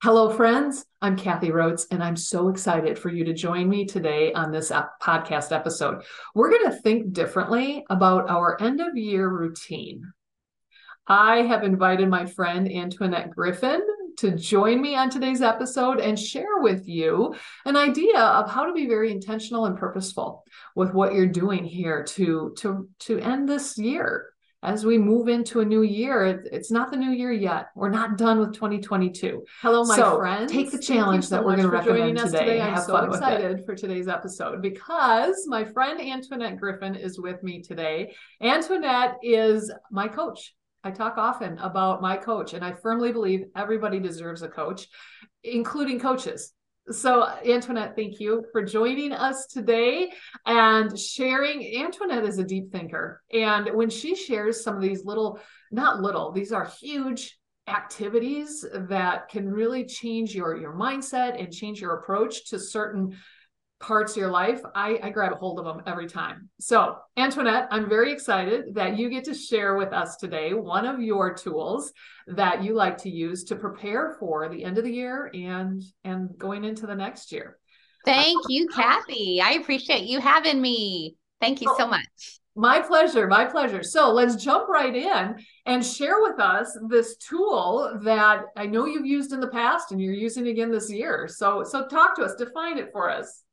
Hello, friends. I'm Kathy Rhodes, and I'm so excited for you to join me today on this uh, podcast episode. We're going to think differently about our end of year routine. I have invited my friend Antoinette Griffin to join me on today's episode and share with you an idea of how to be very intentional and purposeful with what you're doing here to to to end this year as we move into a new year, it's not the new year yet. We're not done with 2022. Hello, my so friends. Take the challenge so that we're going to recommend today. today. I'm so excited for today's episode because my friend Antoinette Griffin is with me today. Antoinette is my coach. I talk often about my coach, and I firmly believe everybody deserves a coach, including coaches. So, Antoinette, thank you for joining us today and sharing. Antoinette is a deep thinker. And when she shares some of these little, not little, these are huge activities that can really change your your mindset and change your approach to certain parts of your life, I, I grab a hold of them every time. So, Antoinette, I'm very excited that you get to share with us today one of your tools that you like to use to prepare for the end of the year and and going into the next year. Thank you, Kathy. I appreciate you having me. Thank you so much. My pleasure. My pleasure. So let's jump right in and share with us this tool that I know you've used in the past and you're using again this year. So so talk to us, define it for us.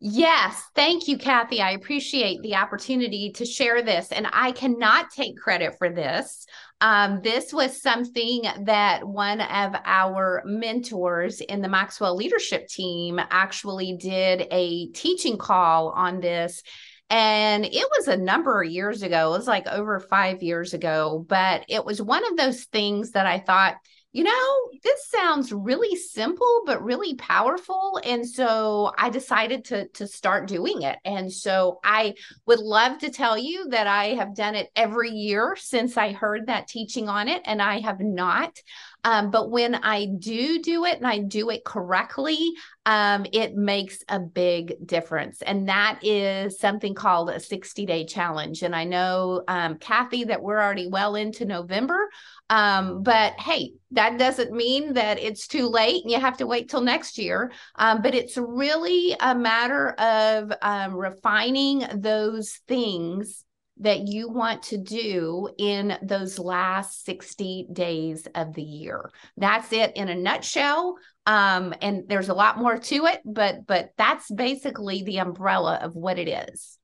Yes, thank you, Kathy. I appreciate the opportunity to share this. And I cannot take credit for this. Um, this was something that one of our mentors in the Maxwell leadership team actually did a teaching call on this. And it was a number of years ago, it was like over five years ago, but it was one of those things that I thought, you know, this sounds really simple but really powerful and so I decided to to start doing it. And so I would love to tell you that I have done it every year since I heard that teaching on it and I have not. Um, but when I do do it and I do it correctly, um, it makes a big difference. And that is something called a 60 day challenge. And I know, um, Kathy, that we're already well into November. Um, but hey, that doesn't mean that it's too late and you have to wait till next year. Um, but it's really a matter of um, refining those things that you want to do in those last 60 days of the year. That's it in a nutshell. Um, and there's a lot more to it, but but that's basically the umbrella of what it is.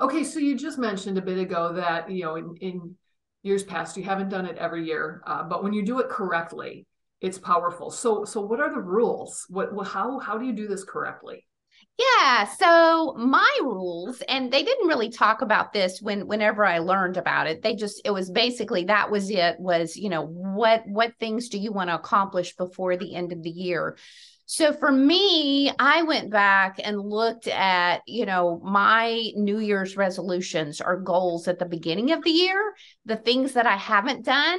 Okay, so you just mentioned a bit ago that you know in, in years past you haven't done it every year, uh, but when you do it correctly, it's powerful. So so what are the rules? What how how do you do this correctly? Yeah, so my rules and they didn't really talk about this when whenever I learned about it. They just it was basically that was it was, you know, what what things do you want to accomplish before the end of the year? So for me, I went back and looked at, you know, my New Year's resolutions or goals at the beginning of the year, the things that I haven't done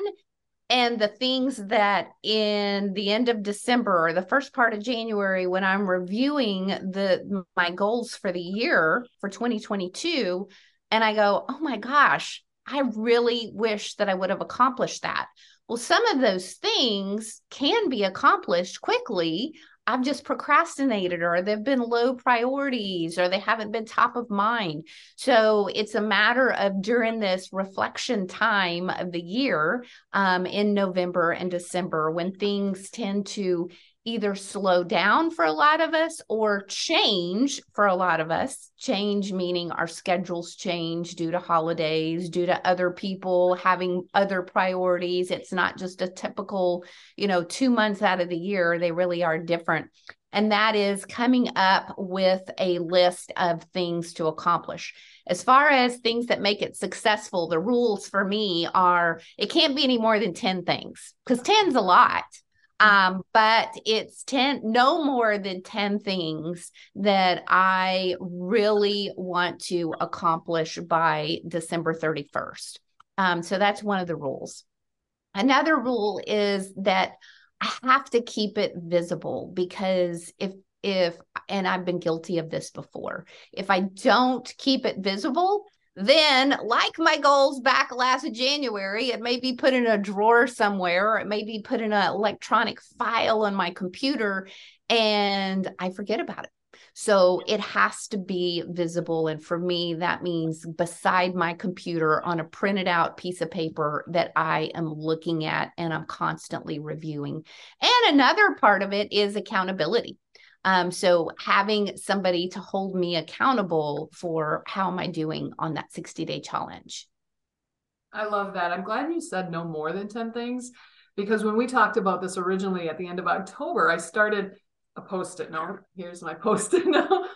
and the things that in the end of december or the first part of january when i'm reviewing the my goals for the year for 2022 and i go oh my gosh i really wish that i would have accomplished that. Well some of those things can be accomplished quickly I've just procrastinated or they've been low priorities or they haven't been top of mind. So it's a matter of during this reflection time of the year um, in November and December when things tend to either slow down for a lot of us or change for a lot of us. Change meaning our schedules change due to holidays, due to other people having other priorities. It's not just a typical, you know, two months out of the year, they really are different. And that is coming up with a list of things to accomplish. As far as things that make it successful, the rules for me are it can't be any more than 10 things because 10's a lot um but it's 10 no more than 10 things that i really want to accomplish by december 31st um so that's one of the rules. Another rule is that i have to keep it visible because if if and i've been guilty of this before. If i don't keep it visible then like my goals back last January, it may be put in a drawer somewhere, or it may be put in an electronic file on my computer, and I forget about it. So it has to be visible. And for me, that means beside my computer on a printed out piece of paper that I am looking at and I'm constantly reviewing. And another part of it is accountability. Um, so having somebody to hold me accountable for how am I doing on that 60 day challenge. I love that. I'm glad you said no more than 10 things because when we talked about this originally at the end of October, I started a post-it note. Here's my post-it note.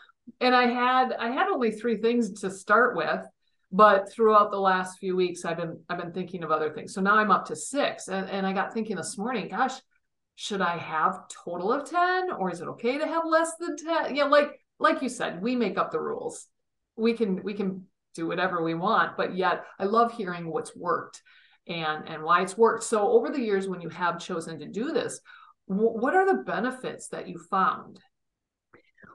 And I had I had only three things to start with, but throughout the last few weeks I've been I've been thinking of other things. So now I'm up to six. And, and I got thinking this morning, gosh, should I have total of 10 or is it okay to have less than 10? Yeah, like like you said, we make up the rules. We can we can do whatever we want, but yet I love hearing what's worked and and why it's worked. So over the years when you have chosen to do this, what are the benefits that you found?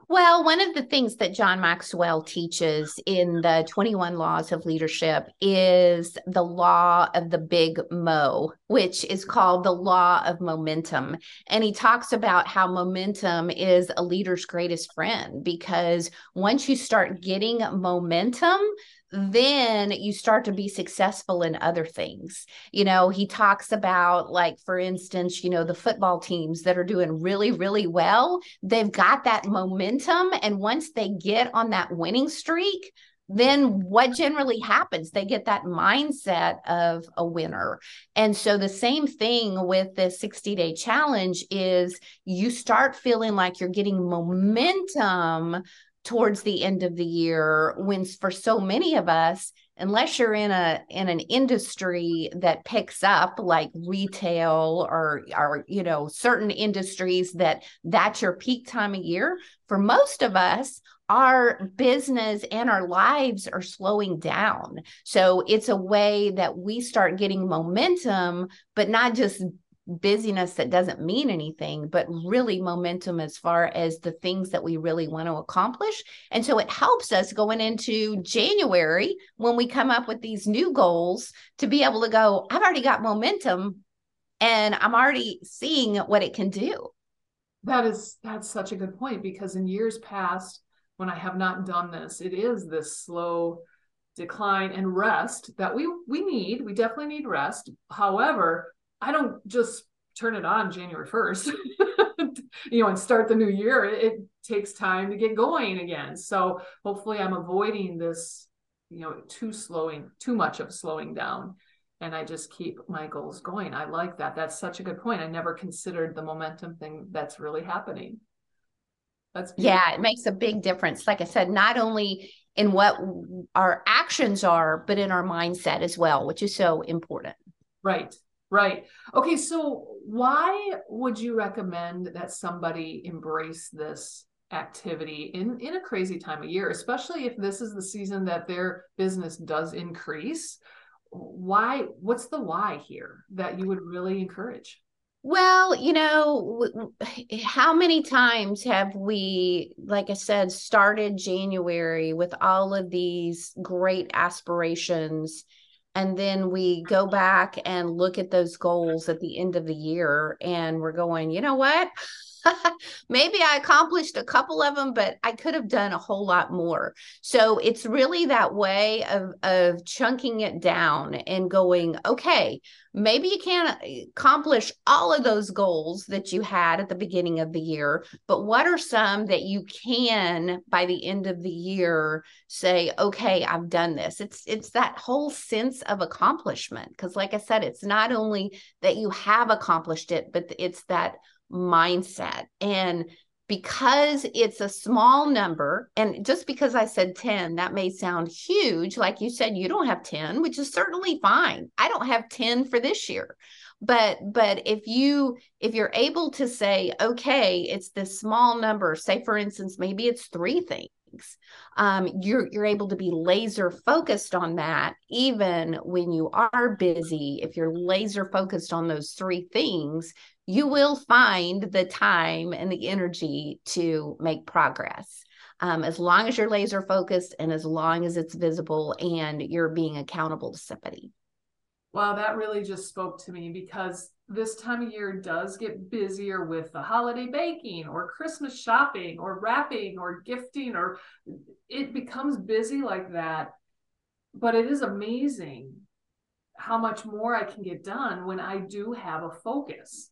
Well, one of the things that John Maxwell teaches in the 21 Laws of Leadership is the law of the big mo, which is called the law of momentum. And he talks about how momentum is a leader's greatest friend because once you start getting momentum, then you start to be successful in other things. You know, he talks about, like, for instance, you know, the football teams that are doing really, really well, they've got that momentum. And once they get on that winning streak, then what generally happens? They get that mindset of a winner. And so the same thing with the 60 day challenge is you start feeling like you're getting momentum towards the end of the year when for so many of us unless you're in a in an industry that picks up like retail or or you know certain industries that that's your peak time of year for most of us our business and our lives are slowing down. So it's a way that we start getting momentum but not just busyness that doesn't mean anything, but really momentum as far as the things that we really want to accomplish. And so it helps us going into January when we come up with these new goals to be able to go, I've already got momentum and I'm already seeing what it can do. That is that's such a good point because in years past when I have not done this, it is this slow decline and rest that we we need. We definitely need rest. However, I don't just turn it on January 1st, you know, and start the new year. It, it, takes time to get going again. So hopefully I'm avoiding this, you know, too slowing, too much of slowing down. And I just keep my goals going. I like that. That's such a good point. I never considered the momentum thing that's really happening. That's beautiful. yeah, it makes a big difference. Like I said, not only in what our actions are, but in our mindset as well, which is so important. Right. Right. Okay. So, why would you recommend that somebody embrace this activity in in a crazy time of year, especially if this is the season that their business does increase? Why? What's the why here that you would really encourage? Well, you know, how many times have we, like I said, started January with all of these great aspirations? And then we go back and look at those goals at the end of the year and we're going you know what maybe I accomplished a couple of them, but I could have done a whole lot more. So it's really that way of of chunking it down and going, okay, maybe you can't eh, accomplish all of those goals that you had at the beginning of the year, but what are some that you can by the end of the year say, okay, I've done this. It's it's that whole sense of accomplishment because like I said, it's not only that you have accomplished it, but it's that mindset. And because it's a small number, and just because I said 10, that may sound huge. Like you said, you don't have 10, which is certainly fine. I don't have 10 for this year. But but if you if you're able to say, okay, it's this small number, say for instance, maybe it's three things um, you're you're able to be laser focused on that even when you are busy if you're laser focused on those three things you will find the time and the energy to make progress. um, as long as you're laser focused and as long as it's visible and you're being accountable to somebody. Wow, that really just spoke to me because this time of year does get busier with the holiday baking or Christmas shopping or wrapping or gifting, or it becomes busy like that. But it is amazing how much more I can get done when I do have a focus.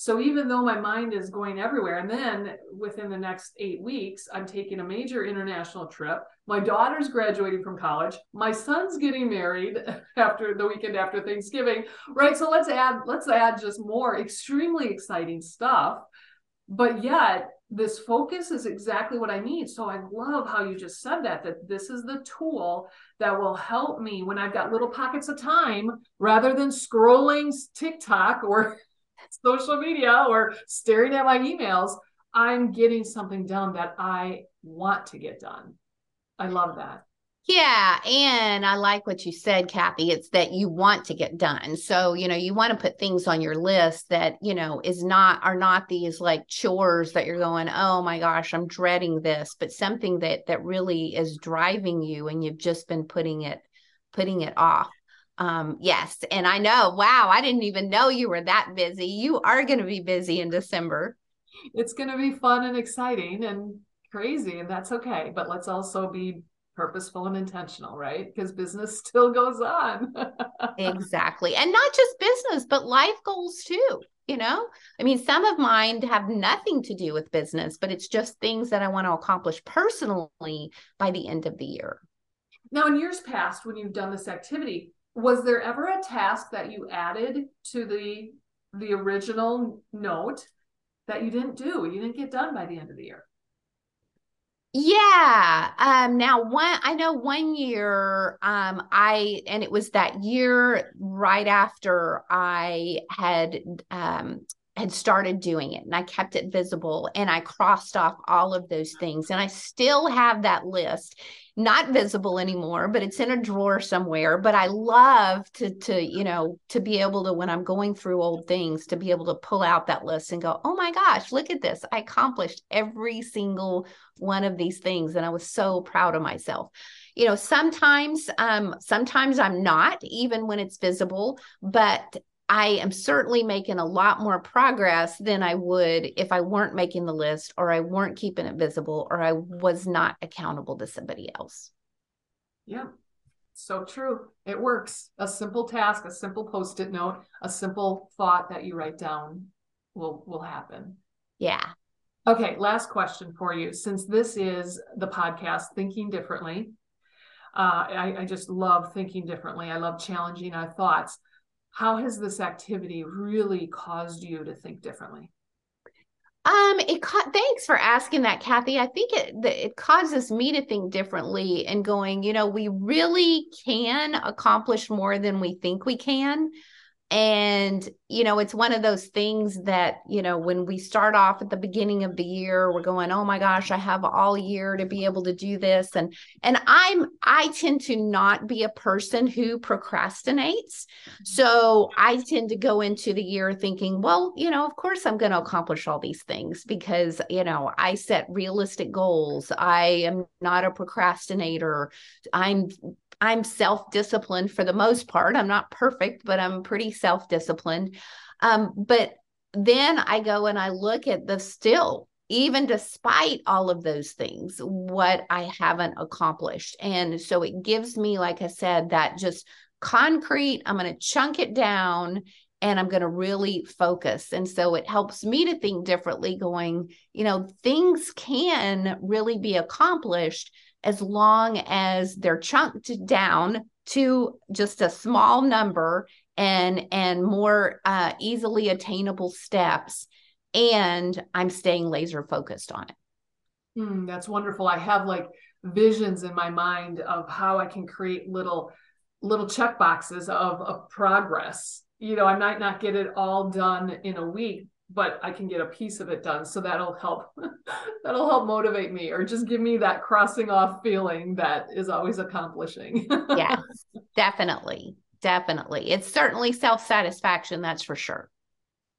So even though my mind is going everywhere, and then within the next eight weeks, I'm taking a major international trip. My daughter's graduating from college. My son's getting married after the weekend after Thanksgiving, right? So let's add let's add just more extremely exciting stuff. But yet this focus is exactly what I need. So I love how you just said that, that this is the tool that will help me when I've got little pockets of time rather than scrolling TikTok or social media or staring at my emails, I'm getting something done that I want to get done. I love that. Yeah. And I like what you said, Kathy. It's that you want to get done. So, you know, you want to put things on your list that, you know, is not, are not these like chores that you're going, oh my gosh, I'm dreading this, but something that, that really is driving you and you've just been putting it, putting it off. Um, yes. And I know, wow, I didn't even know you were that busy. You are going to be busy in December. It's going to be fun and exciting and crazy, and that's okay. But let's also be purposeful and intentional, right? Because business still goes on. exactly. And not just business, but life goals too. You know, I mean, some of mine have nothing to do with business, but it's just things that I want to accomplish personally by the end of the year. Now, in years past, when you've done this activity, was there ever a task that you added to the the original note that you didn't do you didn't get done by the end of the year? Yeah um now one i know one year um i and it was that year right after i had um had started doing it and I kept it visible and I crossed off all of those things. And I still have that list, not visible anymore, but it's in a drawer somewhere. But I love to, to, you know, to be able to, when I'm going through old things, to be able to pull out that list and go, oh my gosh, look at this. I accomplished every single one of these things. And I was so proud of myself you know sometimes um sometimes i'm not even when it's visible but I am certainly making a lot more progress than I would if I weren't making the list or I weren't keeping it visible or I was not accountable to somebody else. Yeah, so true. It works. A simple task, a simple post-it note, a simple thought that you write down will will happen. Yeah. Okay, last question for you. Since this is the podcast Thinking Differently, uh, I, I just love thinking differently. I love challenging our thoughts how has this activity really caused you to think differently? Um, it thanks for asking that, Kathy. I think it it causes me to think differently and going, you know, we really can accomplish more than we think we can and you know it's one of those things that you know when we start off at the beginning of the year we're going oh my gosh i have all year to be able to do this. And and i'm i tend to not be a person who procrastinates. Mm-hmm. So i tend to go into the year thinking well you know of course i'm going to accomplish all these things because you know i set realistic goals. I am not a procrastinator. I'm I'm self disciplined for the most part. I'm not perfect, but I'm pretty self disciplined. Um, but then I go and I look at the still, even despite all of those things, what I haven't accomplished. And so it gives me, like I said, that just concrete, I'm going to chunk it down and I'm going to really focus. And so it helps me to think differently, going, you know, things can really be accomplished as long as they're chunked down to just a small number and and more uh, easily attainable steps. And i'm staying laser focused on it. Mm, that's wonderful. I have like visions in my mind of how i can create little little check boxes of, of progress. You know i might not get it all done in a week but I can get a piece of it done. So that'll help that'll help motivate me or just give me that crossing off feeling that is always accomplishing. yes, definitely. Definitely. It's certainly self-satisfaction, that's for sure.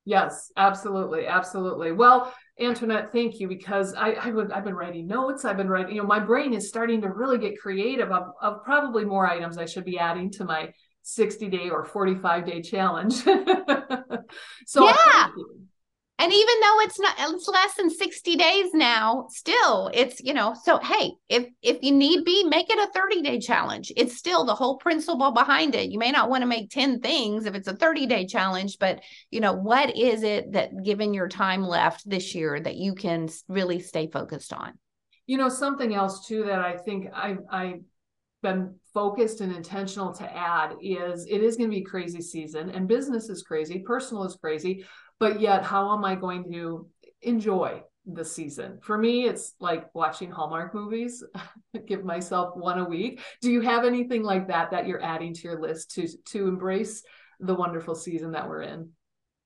Yes, absolutely, absolutely. Well, Antoinette, thank you because I, I would I've been writing notes. I've been writing. You know, my brain is starting to really get creative of, of probably more items I should be adding to my 60 day or 45 day challenge. so yeah and even though it's not it's less than 60 days now still it's you know so hey if if you need be make it a 30 day challenge. It's still the whole principle behind it. You may not want to make 10 things if it's a 30 day challenge but you know what is it that given your time left this year that you can really stay focused on? You know something else too that i think i i been focused and intentional to add is it is going to be crazy season and business is crazy personal is crazy but yet how am i going to enjoy the season? For me it's like watching hallmark movies give myself one a week. Do you have anything like that that you're adding to your list to to embrace the wonderful season that we're in?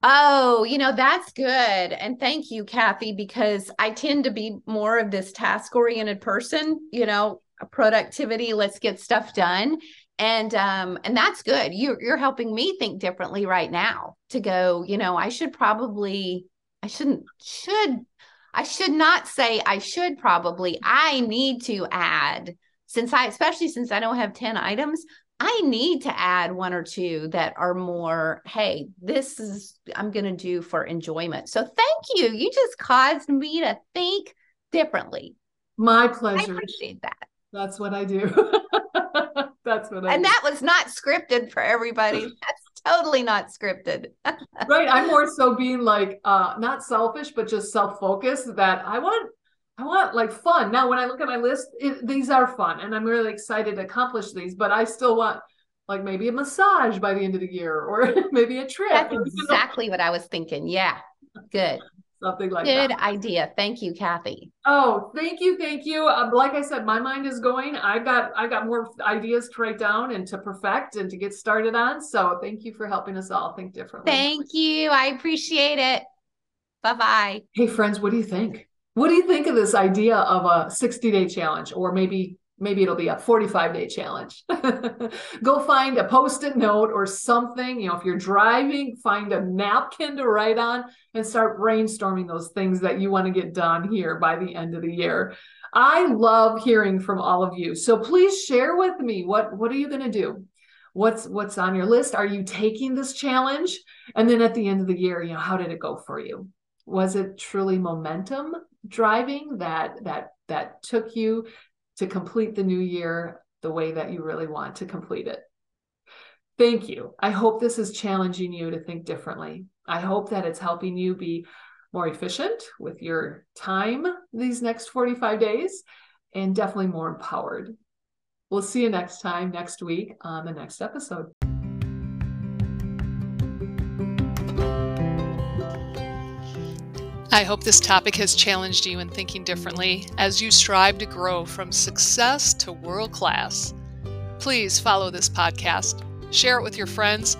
Oh, you know, that's good. And thank you, Kathy, because I tend to be more of this task oriented person, you know, productivity, let's get stuff done and um and that's good. You're you're helping me think differently right now to go you know i should probably i shouldn't should i should not say i should probably i need to add since i especially since i don't have 10 items i need to add one or two that are more hey this is i'm going to do for enjoyment. So thank you. You just caused me to think differently. My pleasure. i appreciate that. That's what i do That's what I And that was not scripted for everybody. That's totally not scripted. right. I'm more so being like uh not selfish, but just self-focused that I want I want like fun. Now when I look at my list, it, these are fun and I'm really excited to accomplish these, but I still want like maybe a massage by the end of the year or maybe a trip. That's exactly what I was thinking. Yeah. Good something like Good that. idea. Thank you, Kathy. Oh, thank you, thank you. Um, like I said, my mind is going. I've got I've got more ideas to write down and to perfect and to get started on. So thank you for helping us all think differently. Thank you. I appreciate it. Bye bye. Hey friends, what do you think? What do you think of this idea of a 60 day challenge or maybe maybe it'll be a 45 day challenge. Go find a post it note or something. You know, if you're driving, find a napkin to write on and start brainstorming those things that you want to get done here by the end of the year. I love hearing from all of you. So please share with me what what are you going to do? What's what's on your list? Are you taking this challenge? And then at the end of the year, you know, how did it go for you? Was it truly momentum driving that that that took you to complete the new year the way that you really want to complete it. Thank you. I hope this is challenging you to think differently. I hope that it's helping you be more efficient with your time these next 45 days and definitely more empowered. We'll see you next time, next week on the next episode. I hope this topic has challenged you in thinking differently as you strive to grow from success to world class. Please follow this podcast, share it with your friends,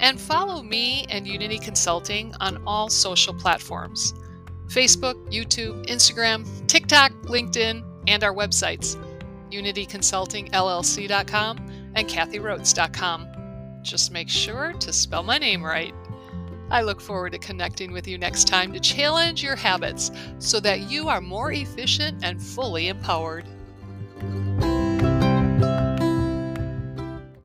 and follow me and Unity Consulting on all social platforms Facebook, YouTube, Instagram, TikTok, LinkedIn, and our websites unityconsultingllc.com and kathyrhodes.com. Just make sure to spell my name right. I look forward to connecting with you next time to challenge your habits so that you are more efficient and fully empowered.